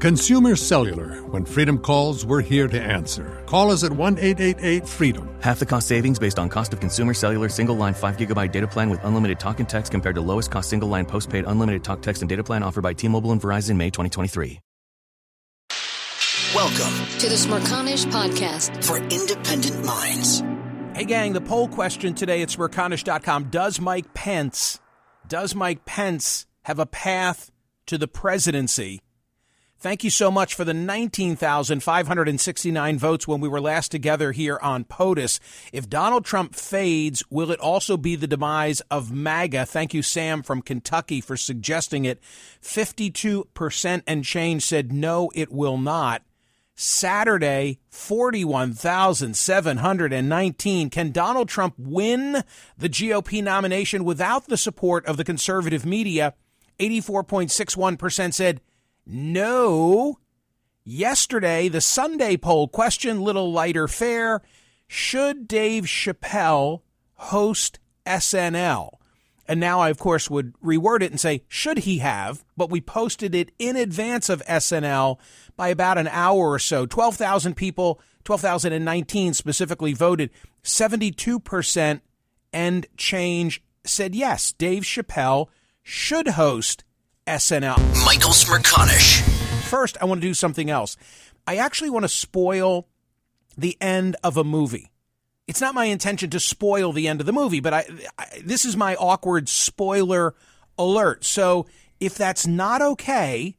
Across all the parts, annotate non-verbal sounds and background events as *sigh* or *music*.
Consumer Cellular. When freedom calls, we're here to answer. Call us at 1 888 freedom. Half the cost savings based on cost of consumer cellular single line 5 gigabyte data plan with unlimited talk and text compared to lowest cost single line postpaid unlimited talk, text, and data plan offered by T Mobile and Verizon May 2023. Welcome to the Smerconish Podcast for independent minds. Hey, gang, the poll question today at Smerconish.com Does Mike Pence, does Mike Pence have a path to the presidency? Thank you so much for the 19,569 votes when we were last together here on POTUS. If Donald Trump fades, will it also be the demise of MAGA? Thank you, Sam from Kentucky, for suggesting it. 52% and change said no, it will not. Saturday, 41,719. Can Donald Trump win the GOP nomination without the support of the conservative media? 84.61% said no. Yesterday, the Sunday poll question, little lighter fare. Should Dave Chappelle host SNL? And now I, of course, would reword it and say, should he have? But we posted it in advance of SNL by about an hour or so. 12,000 people, 12,019 specifically voted. 72% and change said yes, Dave Chappelle should host SNL. Michael Smerconish. First, I want to do something else. I actually want to spoil the end of a movie. It's not my intention to spoil the end of the movie, but I, I, this is my awkward spoiler alert. So if that's not okay,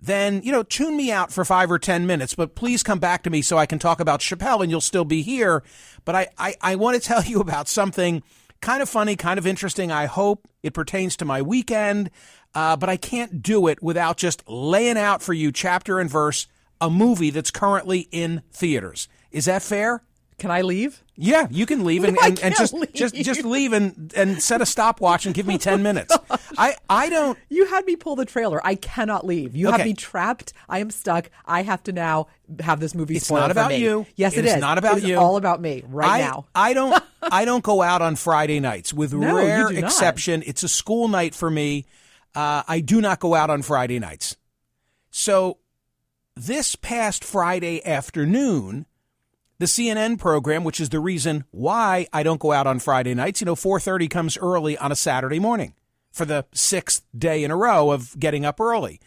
then you know tune me out for five or ten minutes. But please come back to me so I can talk about Chappelle, and you'll still be here. But I, I, I want to *laughs* tell you about something kind of funny, kind of interesting. I hope it pertains to my weekend uh, but I can't do it without just laying out for you chapter and verse a movie that's currently in theaters. Is that fair? Can I leave? Yeah, you can leave and, *laughs* and, and just leave. just just leave and, and set a stopwatch and give me ten minutes. *laughs* I, I don't You had me pull the trailer. I cannot leave. You Okay. have me trapped. I am stuck. I have to now have this movie It's not for about me. you. Yes, It it is is. not about you. It is you. all about me right I, now. I don't *laughs* I don't go out on Friday nights with No, rare exception. It's a school night for me. Uh, I do not go out on Friday nights. So this past Friday afternoon, the CNN program, which is the reason why I don't go out on Friday nights, you know, 4:30 comes early on a Saturday morning for the sixth day in a row of getting up early.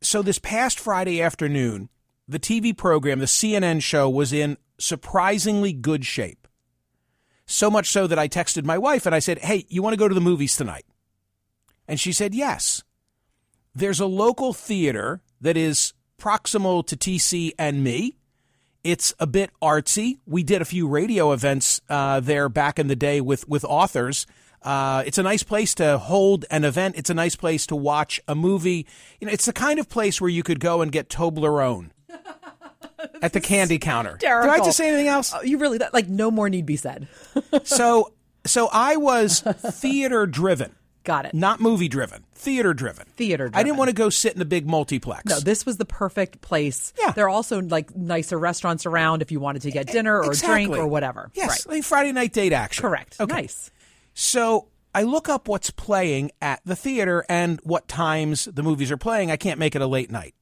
So this past Friday afternoon, the TV program, the CNN show, was in surprisingly good shape. So much so that I texted my wife and I said, Hey, you want to go to the movies tonight? And she said, Yes. There's a local theater that is proximal to TC and me. It's a bit artsy. We did a few radio events uh, there back in the day with, with authors. Uh, it's a nice place to hold an event. It's a nice place to watch a movie. You know, it's the kind of place where you could go and get Toblerone *laughs* at the candy counter. Do I have to say anything else? Uh, you really that, like no more need be said. *laughs* so, so I was theater driven. Got it. Not movie driven, theater driven. Theater driven. I didn't want to go sit in the big multiplex. No, this was the perfect place. Yeah. There are also like nicer restaurants around if you wanted to get dinner or Exactly. drink or whatever. Yes, Right. like Friday night date action. Correct. Okay. Nice. So I look up what's playing at the theater and what times the movies are playing. I can't make it a late night.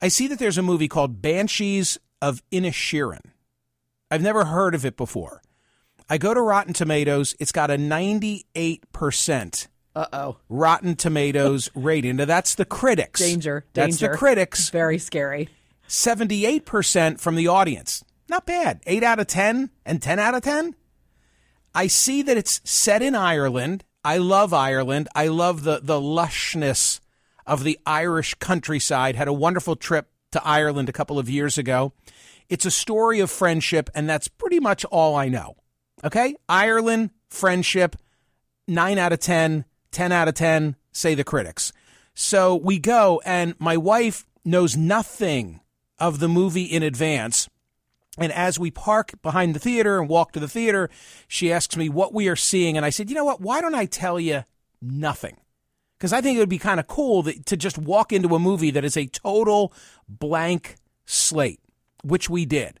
I see that there's a movie called Banshees of Inisherin. I've never heard of it before. I go to Rotten Tomatoes. It's got a 98% Uh oh. Rotten Tomatoes *laughs* rating. Now that's the critics. Danger. That's Danger. the critics. Very scary. 78% from the audience. Not bad. 8 out of 10 and 10 out of 10. I see that it's set in Ireland. I love Ireland. I love the, the lushness of the Irish countryside. Had a wonderful trip to Ireland a couple of years ago. It's a story of friendship, and that's pretty much all I know. Okay? Ireland, friendship, 9 out of 10, 10 out of 10, say the critics. So we go, and my wife knows nothing of the movie in advance. And as we park behind the theater and walk to the theater, she asks me what we are seeing. And I said, you know what? Why don't I tell you nothing? Because I think it would be kind of cool that, to just walk into a movie that is a total blank slate, which we did.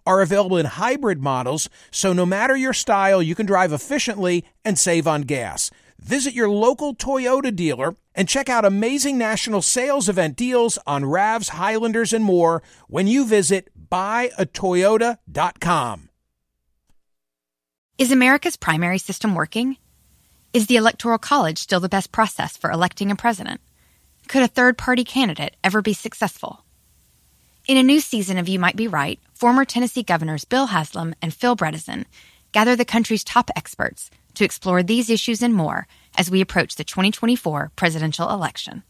are available in hybrid models, so no matter your style, you can drive efficiently and save on gas. Visit your local Toyota dealer and check out amazing national sales event deals on RAVs, Highlanders, and more when you visit buyatoyota.com. Is America's primary system working? Is the Electoral College still the best process for electing a president? Could a third party candidate ever be successful? In a new season of You Might Be Right, former Tennessee governors Bill Haslam and Phil Bredesen gather the country's top experts to explore these issues and more as we approach the 2024 presidential election.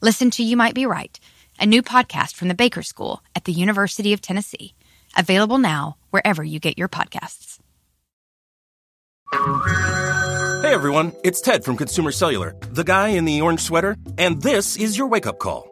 Listen to You Might Be Right, a new podcast from the Baker School at the University of Tennessee, available now wherever you get your podcasts. Hey everyone, it's Ted from Consumer Cellular, the guy in the orange sweater, and this is your wake up call.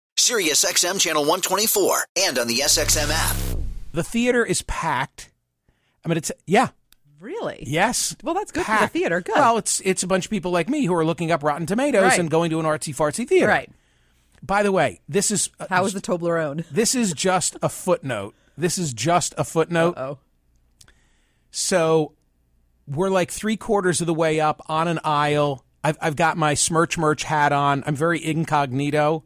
Sirius XM channel 124, and on the SXM app. The theater is packed. I mean, it's, yeah, Really? yes. Well, that's good for the theater. Good. Well, it's, it's a bunch of people like me who are looking up Rotten Tomatoes Right. and going to an artsy fartsy theater. right. By the way, this is, uh, How is the Toblerone? *laughs* this is just a footnote. This is just a footnote. Oh, So we're like three quarters of the way up on an aisle. I've, I've got my smirch merch hat on. I'm very incognito.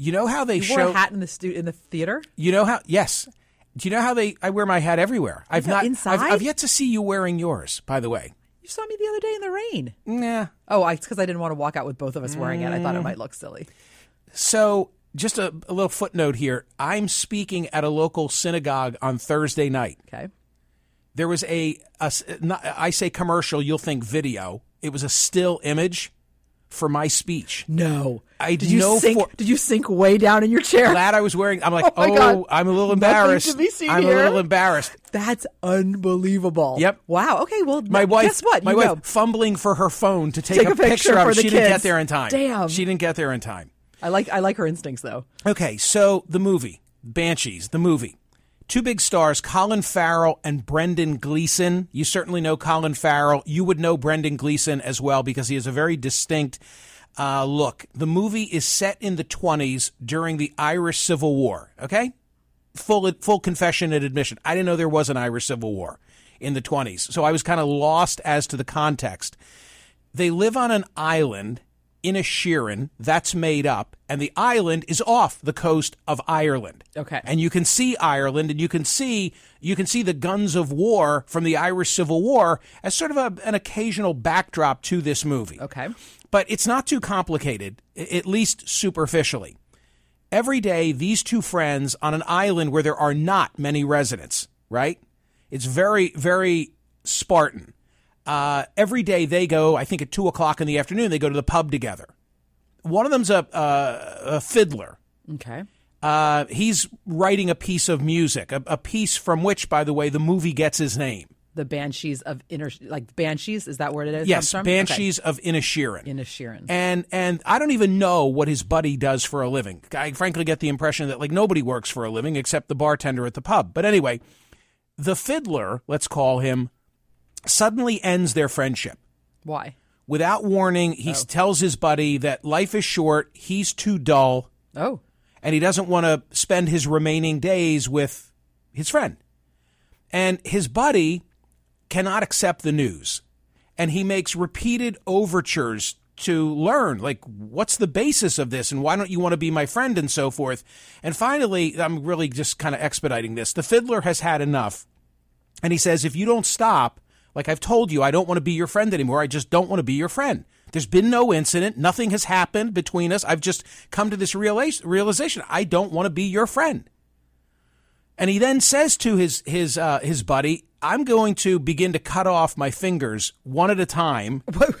You know how they you show a hat in the stu- in the theater. You know how? Yes. Do you know how they? I wear my hat everywhere. I've not. inside? I've, I've yet to see you wearing yours. By the way. You saw me the other day in the rain. Yeah. Oh, it's because I didn't want to walk out with both of us wearing it. I thought it mm. might look silly. So just a, a little footnote here. I'm speaking at a local synagogue on Thursday night. Okay. There was a, a not, I say commercial. You'll think video. It was a still image for my speech. No. I did you sink? for- did you sink way down in your chair? Glad I was wearing. I'm like, *laughs* Oh oh. I'm a little embarrassed. to be seen I'm here." a little embarrassed. That's unbelievable. Yep. Wow. Okay. Well, My wife, Guess what? My you wife know. fumbling for her phone to take, Take a picture picture of for it. the She didn't get there in time. Damn. She didn't get there in time. I like I like her instincts though. Okay, so the movie Banshees, the movie. Two big stars, Colin Farrell and Brendan Gleeson. You certainly know Colin Farrell. You would know Brendan Gleeson as well because he has a very distinct uh, look. The movie is set in the 20s during the Irish Civil War. Okay? Full, full confession and admission. I didn't know there was an Irish Civil War in the 20s. So I was kind of lost as to the context. They live on an island Inisherin that's made up, and the island is off the coast of Ireland. Okay. And you can see Ireland, and you can see you can see the guns of war from the Irish Civil War as sort of a, an occasional backdrop to this movie. Okay. But it's not too complicated, at least superficially. Every day, these two friends on an island where there are not many residents, right? It's very, very Spartan. Uh, every day they go, I think at two o'clock in the afternoon, they go to the pub together. One of them's a, a, a fiddler. Okay. Uh, he's writing a piece of music, a, a piece from which, by the way, the movie gets his name. The Banshees of Inner, like Banshees, is that where it is? Yes? Banshees of Inisherin. Okay. Inisherin. And and I don't even know what his buddy does for a living. I frankly get the impression that like nobody works for a living except the bartender at the pub. But anyway, the fiddler, let's call him, suddenly ends their friendship. Why? Without warning, he oh. tells his buddy that life is short, he's too dull, Oh, and he doesn't want to spend his remaining days with his friend. And his buddy cannot accept the news. And he makes repeated overtures to learn, like, what's the basis of this? And why don't you want to be my friend? And so forth. And finally, I'm really just kind of expediting this. The fiddler has had enough. And he says, if you don't stop, like I've told you, I don't want to be your friend anymore. I just don't want to be your friend. There's been no incident. Nothing has happened between us. I've just come to this realization. I don't want to be your friend. And he then says to his his uh, his buddy, "I'm going to begin to cut off my fingers one at a time *laughs* what?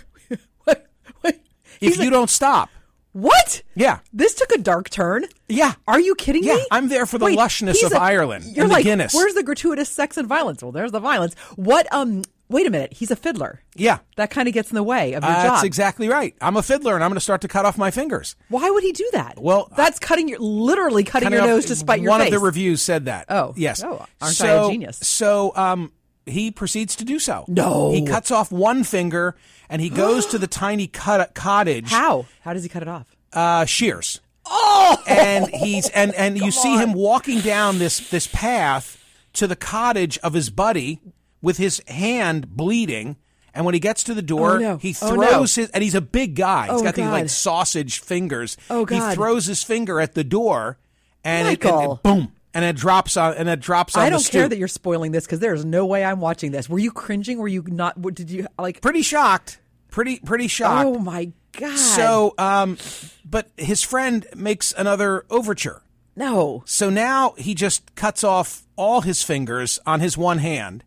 what? what? if you don't stop." What? Yeah. This took a dark turn. Yeah. Are you kidding Yeah, me? I'm there for the Wait, lushness of a- Ireland You're like, Guinness. where's the gratuitous sex and violence? Well, there's the violence. What? Um. Wait a minute. He's a fiddler. Yeah. That kind of gets in the way of your Uh, job. that's exactly right. I'm a fiddler, and I'm going to start to cut off my fingers. Why would he do that? Well, that's cutting your literally cutting Cutting your nose to spite your one face. One of the reviews said that. Oh. yes. Oh, aren't I so, a genius? So, um, he proceeds to do so. No. he cuts off one finger and he *gasps* goes to the tiny cut- cottage. How? How does he cut it off? Uh, shears. Oh, and he's and and *laughs* you see him walking down this this path to the cottage of his buddy with his hand bleeding. And when he gets to the door, Oh, no. he Oh, throws no. his and he's a big guy. He's Oh, got these like sausage fingers. Oh, God! He throws his finger at the door, and it, and it- boom, and it drops on and it drops on I don't care that you're spoiling this because there's no way I'm watching this. Were you cringing? Were you not? What did you like? pretty shocked. Pretty pretty shocked. Oh my god! so, um, but his friend makes another overture. no, So now he just cuts off all his fingers on his one hand.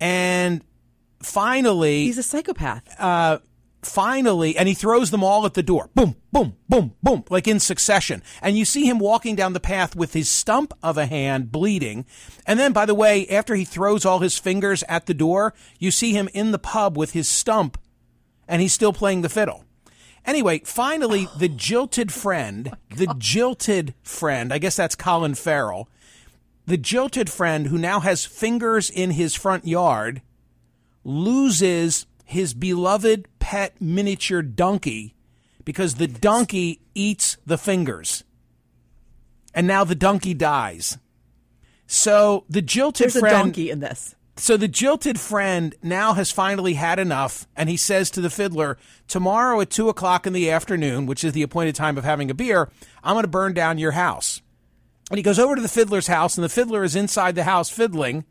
And finally, he's a psychopath. Uh, finally, and he throws them all at the door. Boom, boom, boom, boom, like in succession. And you see him walking down the path with his stump of a hand bleeding. And then, by the way, after he throws all his fingers at the door, you see him in the pub with his stump and he's still playing the fiddle. Anyway, finally, the jilted friend, the jilted friend, I guess that's Colin Farrell, the jilted friend who now has fingers in his front yard loses his beloved pet miniature donkey because the donkey eats the fingers. And now the donkey dies. So the jilted There's a friend donkey in this. so the jilted friend now has finally had enough, and he says to the fiddler, Tomorrow at two o'clock in the afternoon, which is the appointed time of having a beer, I'm going to burn down your house. And he goes over to the fiddler's house, and the fiddler is inside the house fiddling,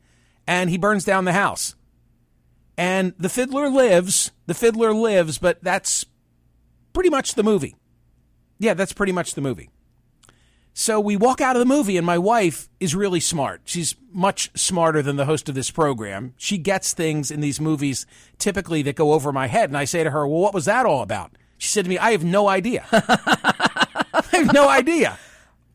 and he burns down the house. And the fiddler lives, the fiddler lives, but that's pretty much the movie. Yeah, that's pretty much the movie. So we walk out of the movie, and my wife is really smart. She's much smarter than the host of this program. She gets things in these movies typically that go over my head. And I say to her, Well, what was that all about? She said to me, I have no idea. *laughs* I have no idea.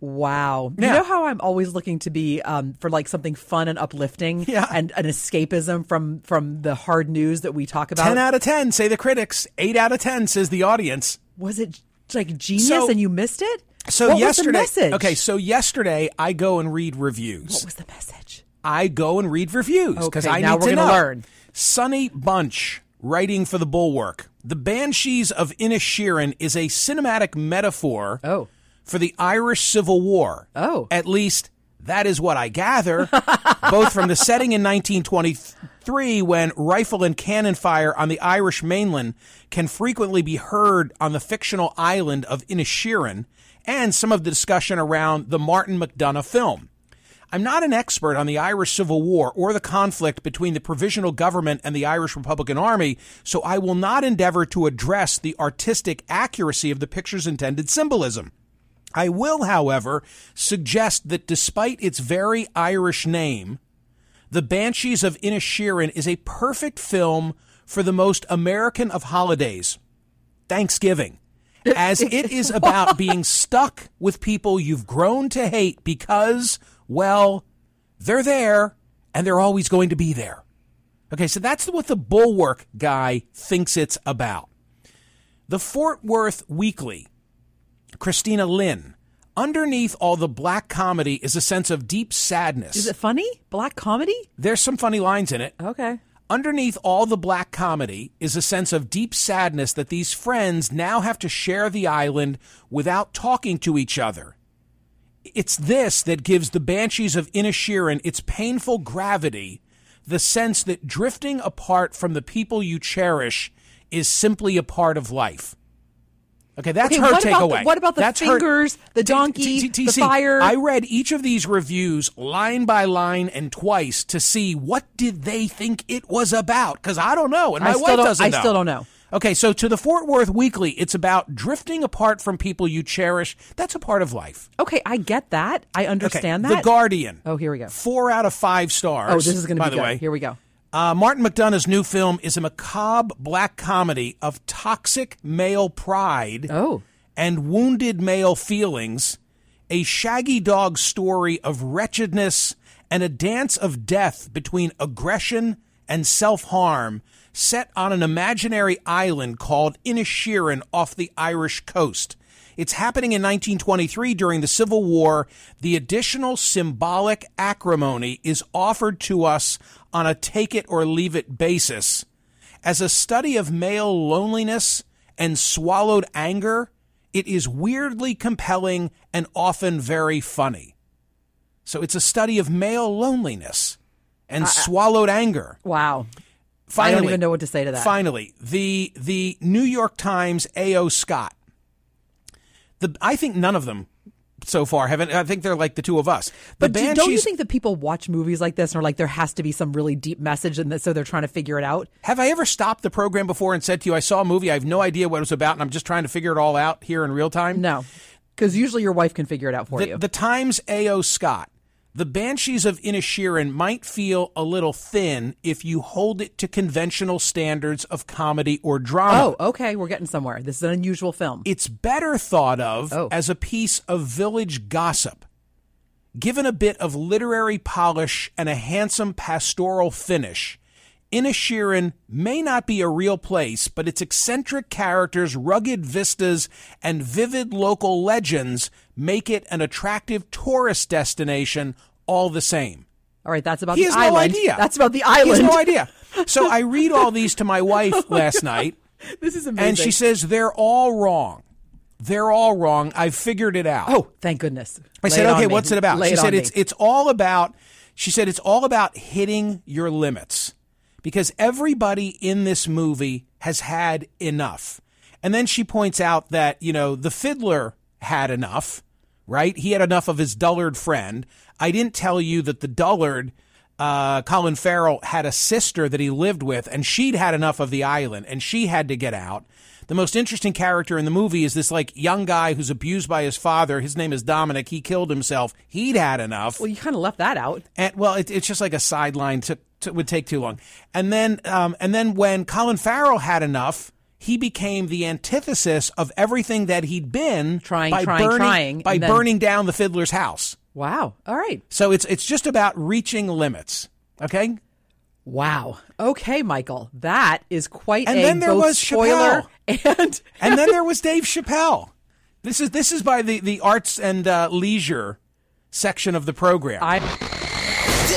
Wow. Yeah. You know how I'm always looking to be um, for like something fun and uplifting Yeah. and an escapism from from the hard news that we talk about. 10 out of 10 say the critics, 8 out of 10 says the audience. was it like genius So- and you missed it? So what yesterday, was the message? okay, so yesterday I go and read reviews. what was the message? I go and read reviews because Okay, I now need we're to gonna know. learn. Sonny Bunch writing for the Bulwark. The Banshees of Inisherin is a cinematic metaphor Oh. For the Irish Civil War. Oh. At least that is what I gather, *laughs* both from the setting in 1923 when rifle and cannon fire on the Irish mainland can frequently be heard on the fictional island of Inisherin, and some of the discussion around the Martin McDonagh film. I'm not an expert on the Irish Civil War or the conflict between the provisional government and the Irish Republican Army, so I will not endeavor to address the artistic accuracy of the picture's intended symbolism. I will, however, suggest that despite its very Irish name, The Banshees of Inisherin is a perfect film for the most American of holidays, Thanksgiving. as it is about *laughs* being stuck with people you've grown to hate because, well, they're there and they're always going to be there. Okay, so that's what the Bulwark guy thinks it's about. The Fort Worth Weekly, Christina Lynn, underneath all the black comedy is a sense of deep sadness. Is it funny? Black comedy? There's some funny lines in it. Okay. Underneath all the black comedy is a sense of deep sadness that these friends now have to share the island without talking to each other. It's this that gives the Banshees of Inisherin its painful gravity, the sense that drifting apart from the people you cherish is simply a part of life. Okay, that's Okay, her what about takeaway. the- what about the That's her- fingers, the T- donkey, T- T- the fire? I read each of these reviews line by line and twice to see what did they think it was about because I don't know and my wife doesn't I know. still don't know. Okay, so to the Fort Worth Weekly, it's about drifting apart from people you cherish. That's a part of life. Okay, I get that. I understand okay. that. The Guardian. Oh, here we go. Four out of five stars. Oh, this is going to be the good. way. Here we go. Uh, Martin McDonagh's new film is a macabre black comedy of toxic male pride Oh. and wounded male feelings, a shaggy dog story of wretchedness and a dance of death between aggression and self harm, set on an imaginary island called Inisherin off the Irish coast. It's happening in 1923 during the Civil War. The additional symbolic acrimony is offered to us on a take it or leave it basis. As a study of male loneliness and swallowed anger, it is weirdly compelling and often very funny. So it's a study of male loneliness and swallowed anger. Wow. Finally, I don't even know what to say to that. Finally, the the New York Times A.O. Scott. The I think none of them so far haven't. I think they're like the two of us. The But do, don't you think that people watch movies like this and are like, there has to be some really deep message in this, so they're trying to figure it out? Have I ever stopped the program before and said to you, I saw a movie, I have no idea what it was about, and I'm just trying to figure it all out here in real time? No, because usually your wife can figure it out for The, you. the Times A.O. Scott. The Banshees of Inisherin might feel a little thin if you hold it to conventional standards of comedy or drama. oh, okay, we're getting somewhere. This is an unusual film. It's better thought of Oh. as a piece of village gossip. Given a bit of literary polish and a handsome pastoral finish, Inisherin may not be a real place, but its eccentric characters, rugged vistas, and vivid local legends make it an attractive tourist destination all the same. All right, that's about He the has island. no idea. That's about the island. He has no idea. So I *laughs* read all these to my wife *laughs* last night. This is amazing. And she says they're all wrong. They're all wrong. I've figured it out. "Oh, thank goodness." I Lay said, okay, me. what's it about? Lay she it said it's me. it's all about she said it's all about hitting your limits. Because everybody in this movie has had enough. And then she points out that, you know, the fiddler had enough, right? He had enough of his dullard friend. I didn't tell you that the dullard uh, Colin Farrell had a sister that he lived with, and she'd had enough of the island, and she had to get out. The most interesting character in the movie is this like young guy who's abused by his father. His name is Dominic. He killed himself. He'd had enough. Well, you kind of left that out. And well, it, it's just like a sideline to, to would take too long. And then, um, and then when Colin Farrell had enough, he became the antithesis of everything that he'd been Trying, by trying, burning, trying, by then- burning down the fiddler's house. Wow. All right. So it's it's just about reaching limits. Okay. Wow. Okay, Michael. That is quite And a then there was spoiler *laughs* and And then there was Dave Chappelle. This is this is by the the arts and uh, leisure section of the program. I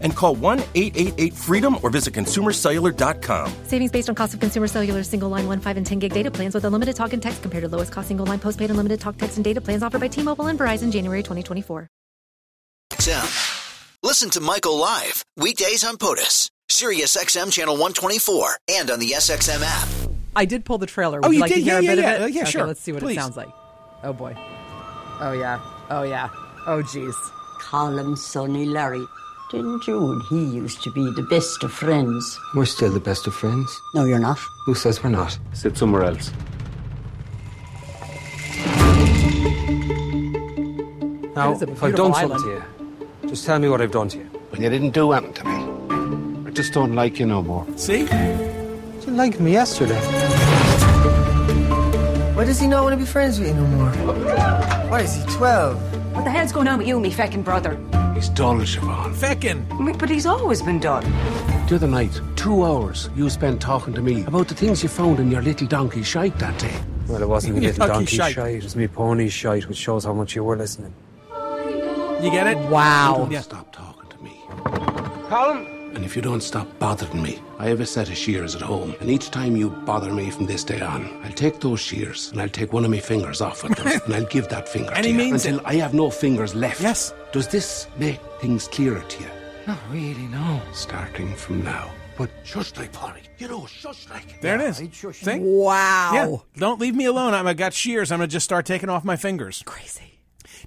and call 1 888 freedom or visit consumercellular.com. Savings based on cost of consumer cellular single line 1, 5, and 10 gig data plans with unlimited talk and text compared to lowest cost single line postpaid unlimited talk, text, and data plans offered by T Mobile and Verizon January 2024. XM. Listen to Michael live weekdays on POTUS, Sirius XM channel 124, and on the SXM app. I did pull the trailer. Oh, Would Oh, you like did? to hear Yeah, a bit yeah, of yeah. it? Yeah, Okay, sure. Let's see what Please. it sounds like. Oh boy. Oh yeah. Oh yeah. Oh jeez. Call him Sonny Larry. Didn't you and he used to be the best of friends? We're still the best of friends. No, you're not. Who says we're not? Sit somewhere else. Now, if I've done beautiful something to you, just tell me what I've done to you. When you didn't do anything to me. I just don't like you no more. See? You liked me yesterday. Why does he not want to be friends with you no more? What is he, 12? What the hell's going on with you, me feckin' brother? He's dull, Siobhan. Feckin'. But he's always been done. The other night, two hours you spent talking to me about the things you found in your little donkey shite that day. Well, it wasn't *laughs* me You little lucky donkey shite. shite. It was me pony shite, which shows how much you were listening. You get it? Wow. Don't stop talking to me. Colin? And if you don't stop bothering me, I have a set of shears at home, and each time you bother me from this day on, I'll take those shears and I'll take one of my fingers off with them, and I'll give that finger *laughs* And to he you means until I have no fingers left. Yes. Does this make things clearer to you? Not really, no. Starting from now. But shush like, Polly. You know, shush like. There it is. See? Wow. Yeah. Don't leave me alone. I'm, I got shears. I'm going to just start taking off my fingers. Crazy.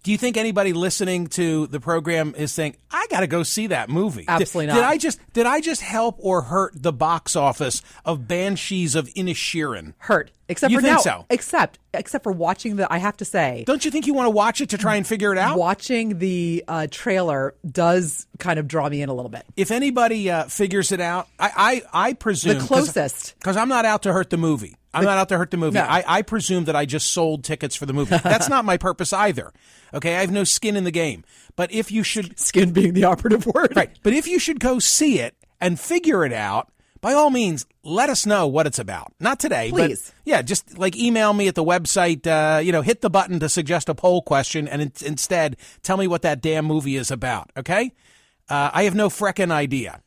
Do you think anybody listening to the program is saying, "I got to go see that movie"? Did- Absolutely did, not. I just did I just help or hurt the box office of Banshees of Inisherin? Hurt. Except You for think now. so? Except except for watching the I have to say Don't you think you want to watch it to try and figure it out? watching the uh, trailer does kind of draw me in a little bit. If anybody uh, figures it out, I I, I presume The closest. because I'm not out to hurt the movie. I'm not out to hurt the movie. No. I, I presume that I just sold tickets for the movie. That's not my purpose either. Okay, I have no skin in the game. But if you should *laughs* Skin being the operative word. Right. But if you should go see it and figure it out, by all means, let us know what it's about. Not today, Please. but yeah, just like email me at the website. Uh, you know, hit the button to suggest a poll question, and in- instead tell me what that damn movie is about. Okay? Uh, I have no freckin' idea.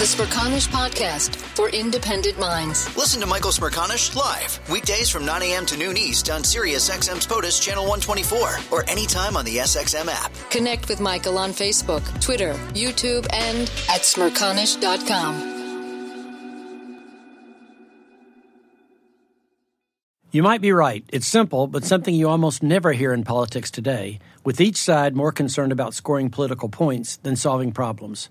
The Smerconish Podcast for independent minds. Listen to Michael Smerconish live weekdays from 9 a.m. to noon East on Sirius XM's POTUS channel 124 or anytime on the SXM app. Connect with Michael on Facebook, Twitter, YouTube, and at smerconish.com. You might be right. It's simple, but something you almost never hear in politics today, with each side more concerned about scoring political points than solving problems.